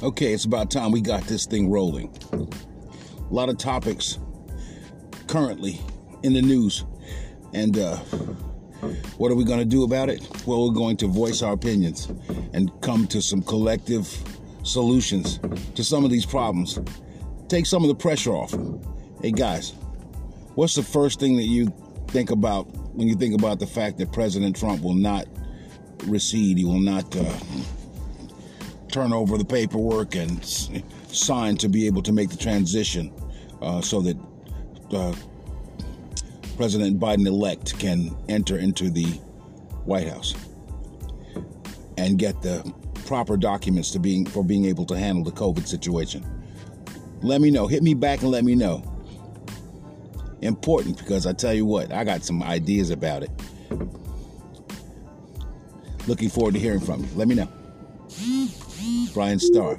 Okay, it's about time we got this thing rolling. A lot of topics currently in the news. And uh, what are we going to do about it? Well, we're going to voice our opinions and come to some collective solutions to some of these problems. Take some of the pressure off. Hey, guys, what's the first thing that you think about when you think about the fact that President Trump will not recede? He will not. Uh, turn over the paperwork and sign to be able to make the transition uh, so that uh, President Biden elect can enter into the White House and get the proper documents to being for being able to handle the COVID situation. Let me know. Hit me back and let me know. Important because I tell you what, I got some ideas about it. Looking forward to hearing from you. Let me know. Brian Starr.